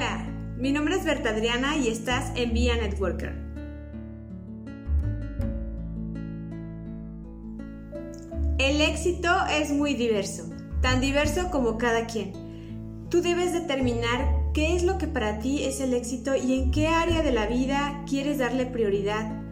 Hola, mi nombre es Berta Adriana y estás en Via Networker. El éxito es muy diverso, tan diverso como cada quien. Tú debes determinar qué es lo que para ti es el éxito y en qué área de la vida quieres darle prioridad.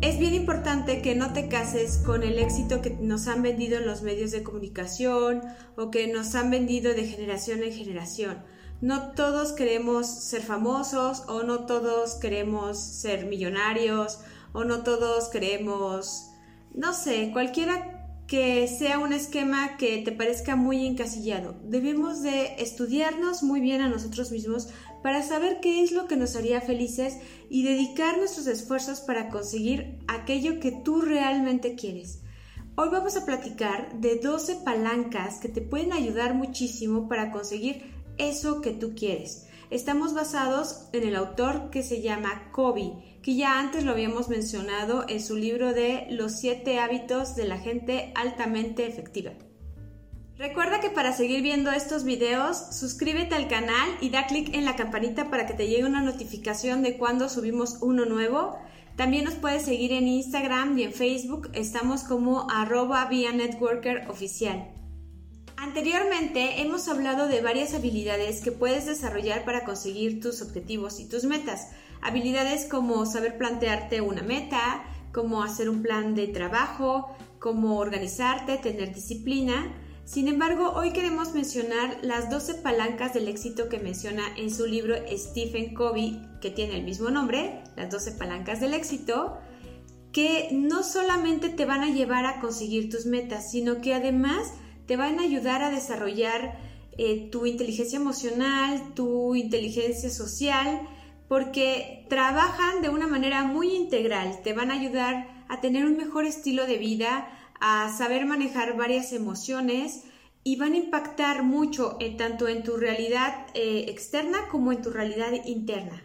Es bien importante que no te cases con el éxito que nos han vendido en los medios de comunicación o que nos han vendido de generación en generación. No todos queremos ser famosos o no todos queremos ser millonarios o no todos queremos, no sé, cualquiera que sea un esquema que te parezca muy encasillado. Debemos de estudiarnos muy bien a nosotros mismos para saber qué es lo que nos haría felices y dedicar nuestros esfuerzos para conseguir aquello que tú realmente quieres. Hoy vamos a platicar de 12 palancas que te pueden ayudar muchísimo para conseguir eso que tú quieres. Estamos basados en el autor que se llama Kobe, que ya antes lo habíamos mencionado en su libro de Los siete hábitos de la gente altamente efectiva. Recuerda que para seguir viendo estos videos, suscríbete al canal y da clic en la campanita para que te llegue una notificación de cuando subimos uno nuevo. También nos puedes seguir en Instagram y en Facebook, estamos como arroba vía networker oficial. Anteriormente hemos hablado de varias habilidades que puedes desarrollar para conseguir tus objetivos y tus metas. Habilidades como saber plantearte una meta, como hacer un plan de trabajo, como organizarte, tener disciplina. Sin embargo, hoy queremos mencionar las 12 palancas del éxito que menciona en su libro Stephen Covey, que tiene el mismo nombre, las 12 palancas del éxito, que no solamente te van a llevar a conseguir tus metas, sino que además te van a ayudar a desarrollar eh, tu inteligencia emocional, tu inteligencia social, porque trabajan de una manera muy integral, te van a ayudar a tener un mejor estilo de vida, a saber manejar varias emociones y van a impactar mucho eh, tanto en tu realidad eh, externa como en tu realidad interna.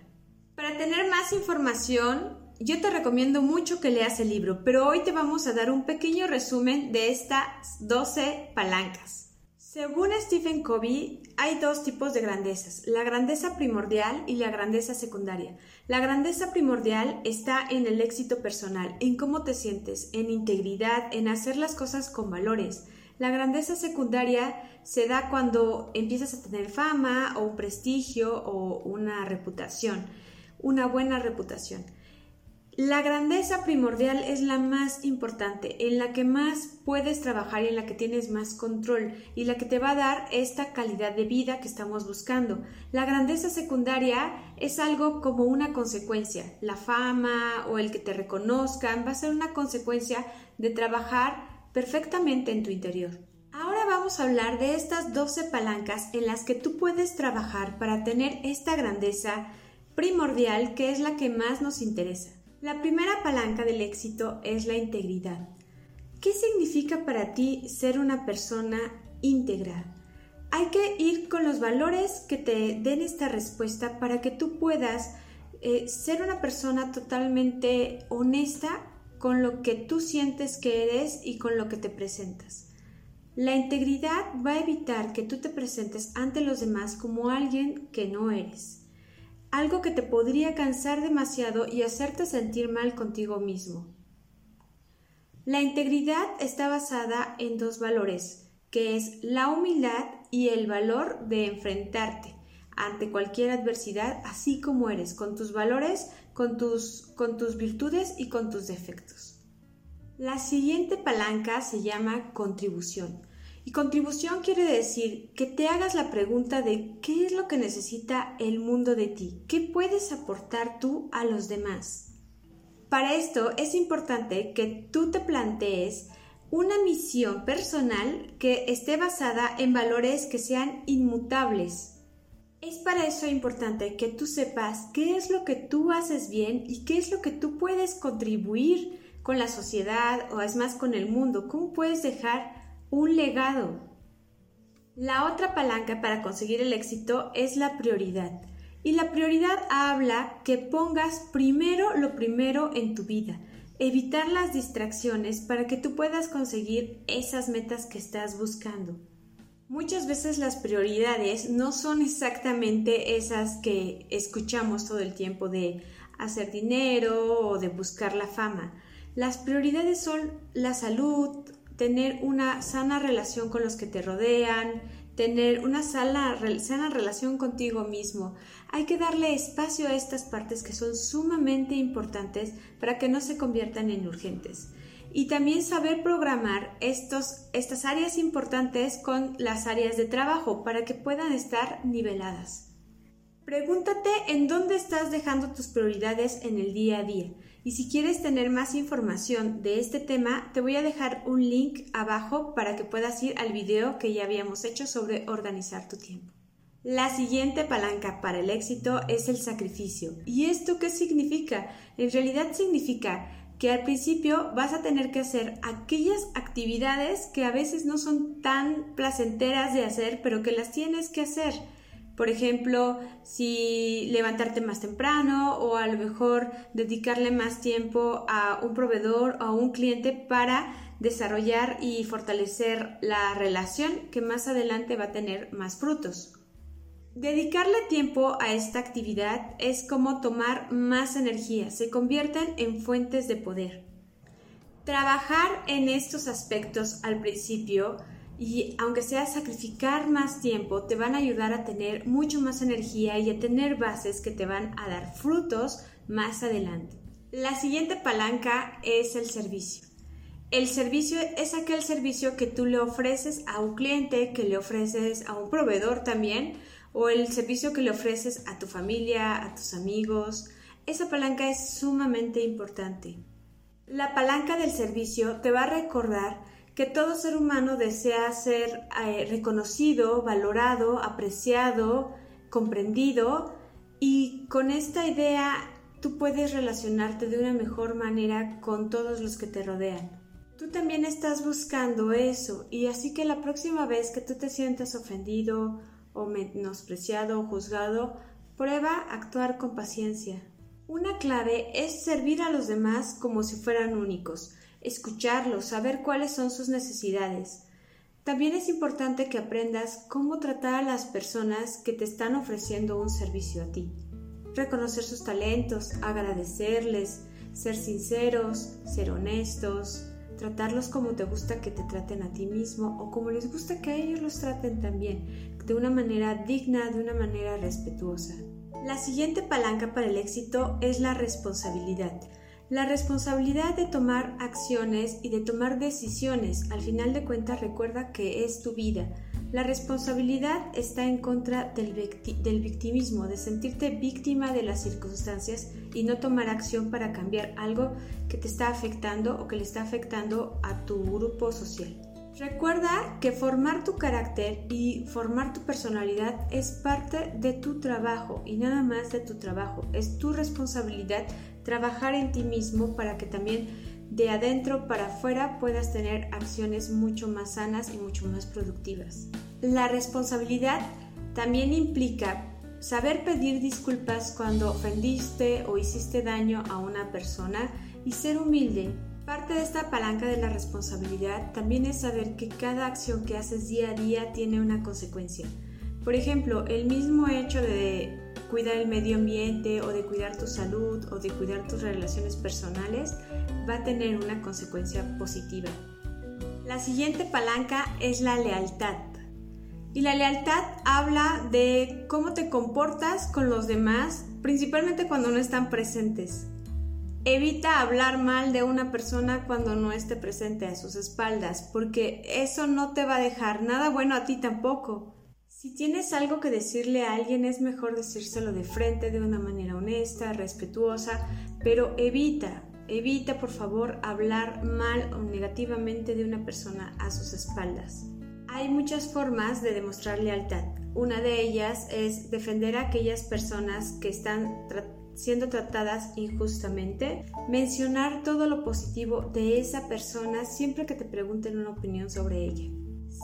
Para tener más información, yo te recomiendo mucho que leas el libro, pero hoy te vamos a dar un pequeño resumen de estas 12 palancas. Según Stephen Covey, hay dos tipos de grandezas, la grandeza primordial y la grandeza secundaria. La grandeza primordial está en el éxito personal, en cómo te sientes, en integridad, en hacer las cosas con valores. La grandeza secundaria se da cuando empiezas a tener fama o un prestigio o una reputación, una buena reputación. La grandeza primordial es la más importante, en la que más puedes trabajar y en la que tienes más control y la que te va a dar esta calidad de vida que estamos buscando. La grandeza secundaria es algo como una consecuencia. La fama o el que te reconozcan va a ser una consecuencia de trabajar perfectamente en tu interior. Ahora vamos a hablar de estas 12 palancas en las que tú puedes trabajar para tener esta grandeza primordial que es la que más nos interesa. La primera palanca del éxito es la integridad. ¿Qué significa para ti ser una persona íntegra? Hay que ir con los valores que te den esta respuesta para que tú puedas eh, ser una persona totalmente honesta con lo que tú sientes que eres y con lo que te presentas. La integridad va a evitar que tú te presentes ante los demás como alguien que no eres algo que te podría cansar demasiado y hacerte sentir mal contigo mismo. La integridad está basada en dos valores, que es la humildad y el valor de enfrentarte ante cualquier adversidad así como eres, con tus valores, con tus, con tus virtudes y con tus defectos. La siguiente palanca se llama contribución. Y contribución quiere decir que te hagas la pregunta de qué es lo que necesita el mundo de ti, qué puedes aportar tú a los demás. Para esto es importante que tú te plantees una misión personal que esté basada en valores que sean inmutables. Es para eso importante que tú sepas qué es lo que tú haces bien y qué es lo que tú puedes contribuir con la sociedad o es más con el mundo, cómo puedes dejar un legado. La otra palanca para conseguir el éxito es la prioridad. Y la prioridad habla que pongas primero lo primero en tu vida, evitar las distracciones para que tú puedas conseguir esas metas que estás buscando. Muchas veces las prioridades no son exactamente esas que escuchamos todo el tiempo de hacer dinero o de buscar la fama. Las prioridades son la salud, tener una sana relación con los que te rodean, tener una sana, sana, relación contigo mismo. Hay que darle espacio a estas partes que son sumamente importantes para que no se conviertan en urgentes y también saber programar estos, estas áreas importantes con las áreas de trabajo para que puedan estar niveladas. Pregúntate en dónde estás dejando tus prioridades en el día a día. Y si quieres tener más información de este tema, te voy a dejar un link abajo para que puedas ir al video que ya habíamos hecho sobre organizar tu tiempo. La siguiente palanca para el éxito es el sacrificio. ¿Y esto qué significa? En realidad significa que al principio vas a tener que hacer aquellas actividades que a veces no son tan placenteras de hacer, pero que las tienes que hacer. Por ejemplo, si levantarte más temprano o a lo mejor dedicarle más tiempo a un proveedor o a un cliente para desarrollar y fortalecer la relación que más adelante va a tener más frutos. Dedicarle tiempo a esta actividad es como tomar más energía, se convierten en fuentes de poder. Trabajar en estos aspectos al principio y aunque sea sacrificar más tiempo, te van a ayudar a tener mucho más energía y a tener bases que te van a dar frutos más adelante. La siguiente palanca es el servicio. El servicio es aquel servicio que tú le ofreces a un cliente, que le ofreces a un proveedor también, o el servicio que le ofreces a tu familia, a tus amigos. Esa palanca es sumamente importante. La palanca del servicio te va a recordar que todo ser humano desea ser eh, reconocido, valorado, apreciado, comprendido y con esta idea tú puedes relacionarte de una mejor manera con todos los que te rodean. Tú también estás buscando eso y así que la próxima vez que tú te sientas ofendido o menospreciado o juzgado, prueba actuar con paciencia. Una clave es servir a los demás como si fueran únicos, escucharlos, saber cuáles son sus necesidades. También es importante que aprendas cómo tratar a las personas que te están ofreciendo un servicio a ti. Reconocer sus talentos, agradecerles, ser sinceros, ser honestos, tratarlos como te gusta que te traten a ti mismo o como les gusta que a ellos los traten también, de una manera digna, de una manera respetuosa. La siguiente palanca para el éxito es la responsabilidad. La responsabilidad de tomar acciones y de tomar decisiones, al final de cuentas recuerda que es tu vida, la responsabilidad está en contra del, victimismo, de sentirte víctima de las circunstancias y no tomar acción para cambiar algo que te está afectando o que le está afectando a tu grupo social. Recuerda que formar tu carácter y formar tu personalidad es parte de tu trabajo y nada más de tu trabajo. Es tu responsabilidad trabajar en ti mismo para que también de adentro para afuera puedas tener acciones mucho más sanas y mucho más productivas. La responsabilidad también implica saber pedir disculpas cuando ofendiste o hiciste daño a una persona y ser humilde. Parte de esta palanca de la responsabilidad también es saber que cada acción que haces día a día tiene una consecuencia. Por ejemplo, el mismo hecho de cuidar el medio ambiente o de cuidar tu salud o de cuidar tus relaciones personales va a tener una consecuencia positiva. La siguiente palanca es la lealtad. Y la lealtad habla de cómo te comportas con los demás, principalmente cuando no están presentes. Evita hablar mal de una persona cuando no esté presente a sus espaldas, porque eso no te va a dejar nada bueno a ti tampoco. Si tienes algo que decirle a alguien es mejor decírselo de frente de una manera honesta, respetuosa, pero evita, evita por favor hablar mal o negativamente de una persona a sus espaldas. Hay muchas formas de demostrar lealtad. Una de ellas es defender a aquellas personas que están siendo tratadas injustamente, mencionar todo lo positivo de esa persona siempre que te pregunten una opinión sobre ella.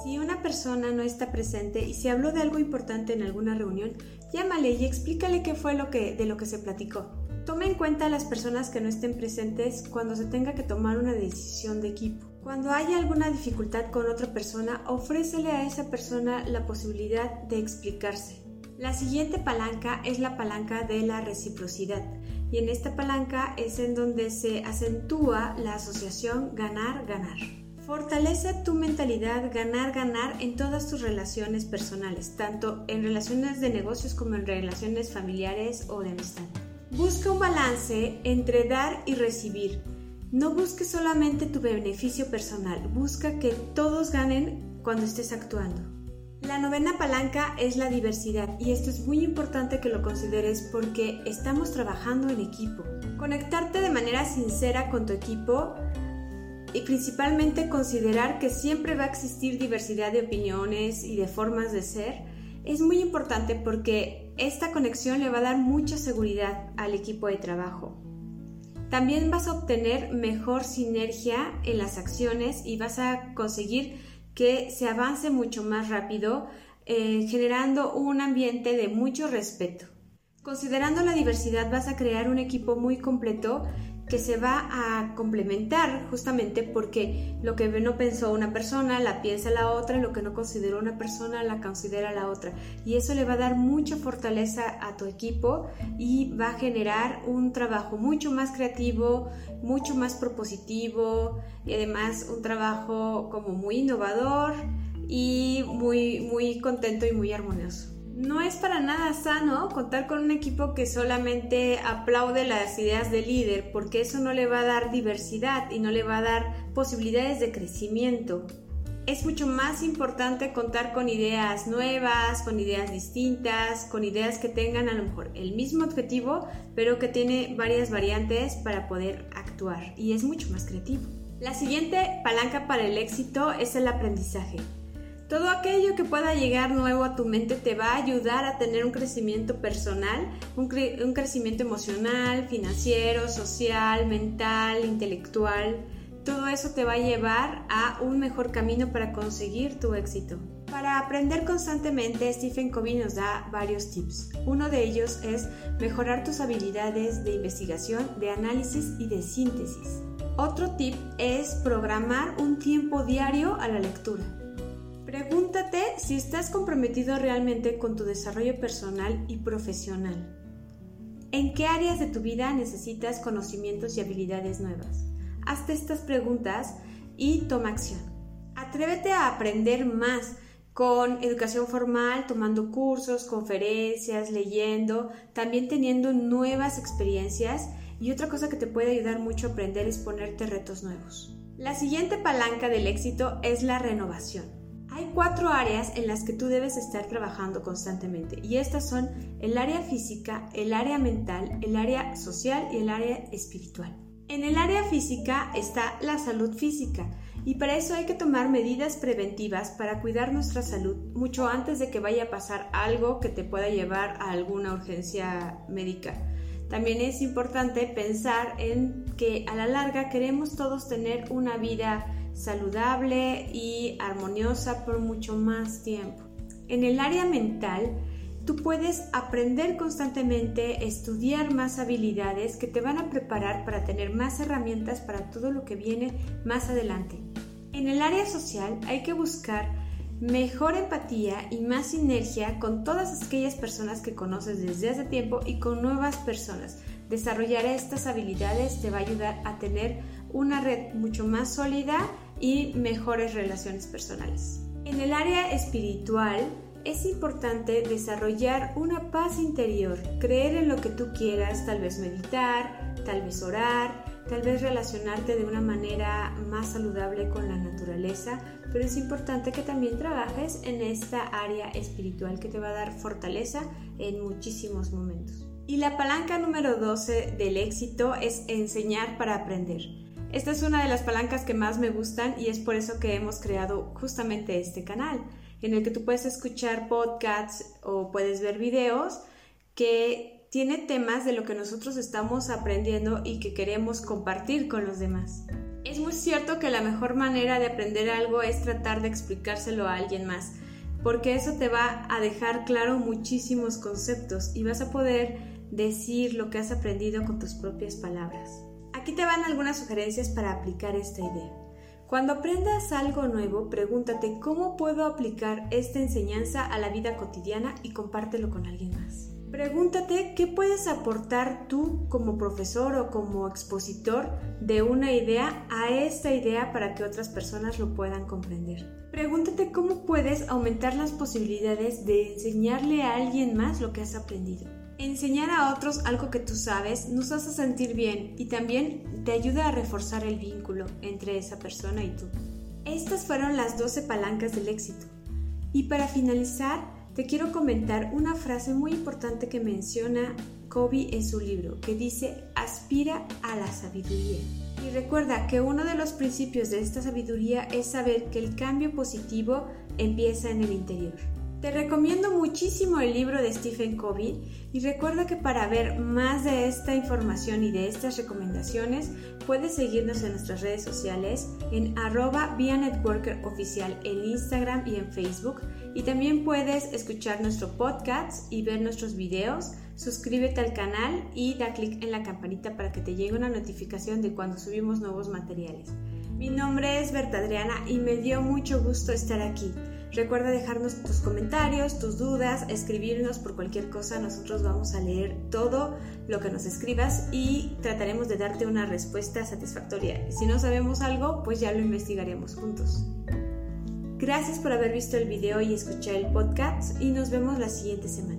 Si una persona no está presente y se habló de algo importante en alguna reunión, llámale y explícale qué fue lo que, de lo que se platicó. Toma en cuenta a las personas que no estén presentes cuando se tenga que tomar una decisión de equipo. Cuando haya alguna dificultad con otra persona, ofrécele a esa persona la posibilidad de explicarse. La siguiente palanca es la palanca de la reciprocidad y en esta palanca es en donde se acentúa la asociación ganar-ganar. Fortalece tu mentalidad ganar-ganar en todas tus relaciones personales, tanto en relaciones de negocios como en relaciones familiares o de amistad. Busca un balance entre dar y recibir. No busques solamente tu beneficio personal, busca que todos ganen cuando estés actuando. La novena palanca es la diversidad y esto es muy importante que lo consideres porque estamos trabajando en equipo. Conectarte de manera sincera con tu equipo y principalmente considerar que siempre va a existir diversidad de opiniones y de formas de ser es muy importante porque esta conexión le va a dar mucha seguridad al equipo de trabajo. También vas a obtener mejor sinergia en las acciones y vas a conseguir que se avance mucho más rápido, eh, generando un ambiente de mucho respeto. Considerando la diversidad vas a crear un equipo muy completo que se va a complementar justamente porque lo que no pensó una persona la piensa la otra lo que no consideró una persona la considera la otra y eso le va a dar mucha fortaleza a tu equipo y va a generar un trabajo mucho más creativo, mucho más propositivo y además un trabajo como muy innovador y muy muy contento y muy armonioso. No es para nada sano contar con un equipo que solamente aplaude las ideas del líder, porque eso no le va a dar diversidad y no le va a dar posibilidades de crecimiento. Es mucho más importante contar con ideas nuevas, con ideas distintas, con ideas que tengan a lo mejor el mismo objetivo, pero que tiene varias variantes para poder actuar y es mucho más creativo. La siguiente palanca para el éxito es el aprendizaje. Todo aquello que pueda llegar nuevo a tu mente te va a ayudar a tener un crecimiento personal, un, crecimiento emocional, financiero, social, mental, intelectual. Todo eso te va a llevar a un mejor camino para conseguir tu éxito. Para aprender constantemente, Stephen Covey nos da varios tips. Uno de ellos es mejorar tus habilidades de investigación, de análisis y de síntesis. Otro tip es programar un tiempo diario a la lectura. Pregúntate si estás comprometido realmente con tu desarrollo personal y profesional. ¿En qué áreas de tu vida necesitas conocimientos y habilidades nuevas? Hazte estas preguntas y toma acción. Atrévete a aprender más con educación formal, tomando cursos, conferencias, leyendo, también teniendo nuevas experiencias y otra cosa que te puede ayudar mucho a aprender es ponerte retos nuevos. La siguiente palanca del éxito es la renovación. Hay cuatro áreas en las que tú debes estar trabajando constantemente y estas son el área física, el área mental, el área social y el área espiritual. En el área física está la salud física y para eso hay que tomar medidas preventivas para cuidar nuestra salud mucho antes de que vaya a pasar algo que te pueda llevar a alguna urgencia médica. También es importante pensar en que a la larga queremos todos tener una vida saludable y armoniosa por mucho más tiempo. En el área mental, tú puedes aprender constantemente, estudiar más habilidades que te van a preparar para tener más herramientas para todo lo que viene más adelante. En el área social hay que buscar mejor empatía y más sinergia con todas aquellas personas que conoces desde hace tiempo y con nuevas personas. Desarrollar estas habilidades te va a ayudar a tener una red mucho más sólida y mejores relaciones personales. En el área espiritual es importante desarrollar una paz interior, creer en lo que tú quieras, tal vez meditar, tal vez orar, tal vez relacionarte de una manera más saludable con la naturaleza, pero es importante que también trabajes en esta área espiritual que te va a dar fortaleza en muchísimos momentos. Y la palanca número 12 del éxito es enseñar para aprender. Esta es una de las palancas que más me gustan y es por eso que hemos creado justamente este canal, en el que tú puedes escuchar podcasts o puedes ver videos que tiene temas de lo que nosotros estamos aprendiendo y que queremos compartir con los demás. Es muy cierto que la mejor manera de aprender algo es tratar de explicárselo a alguien más, porque eso te va a dejar claro muchísimos conceptos y vas a poder decir lo que has aprendido con tus propias palabras. Aquí te van algunas sugerencias para aplicar esta idea. Cuando aprendas algo nuevo, pregúntate cómo puedo aplicar esta enseñanza a la vida cotidiana y compártelo con alguien más. Pregúntate qué puedes aportar tú como profesor o como expositor de una idea a esta idea para que otras personas lo puedan comprender. Pregúntate cómo puedes aumentar las posibilidades de enseñarle a alguien más lo que has aprendido. Enseñar a otros algo que tú sabes nos hace sentir bien y también te ayuda a reforzar el vínculo entre esa persona y tú. Estas fueron las 12 palancas del éxito. Y para finalizar, te quiero comentar una frase muy importante que menciona Kobe en su libro, que dice, aspira a la sabiduría. Y recuerda que uno de los principios de esta sabiduría es saber que el cambio positivo empieza en el interior. Te recomiendo muchísimo el libro de Stephen Covey y recuerda que para ver más de esta información y de estas recomendaciones puedes seguirnos en nuestras redes sociales en arroba via networker oficial en Instagram y en Facebook y también puedes escuchar nuestro podcast y ver nuestros videos. Suscríbete al canal y da clic en la campanita para que te llegue una notificación de cuando subimos nuevos materiales. Mi nombre es Berta Adriana y me dio mucho gusto estar aquí. Recuerda dejarnos tus comentarios, tus dudas, escribirnos por cualquier cosa. Nosotros vamos a leer todo lo que nos escribas y trataremos de darte una respuesta satisfactoria. Si no sabemos algo, pues ya lo investigaremos juntos. Gracias por haber visto el video y escuchar el podcast y nos vemos la siguiente semana.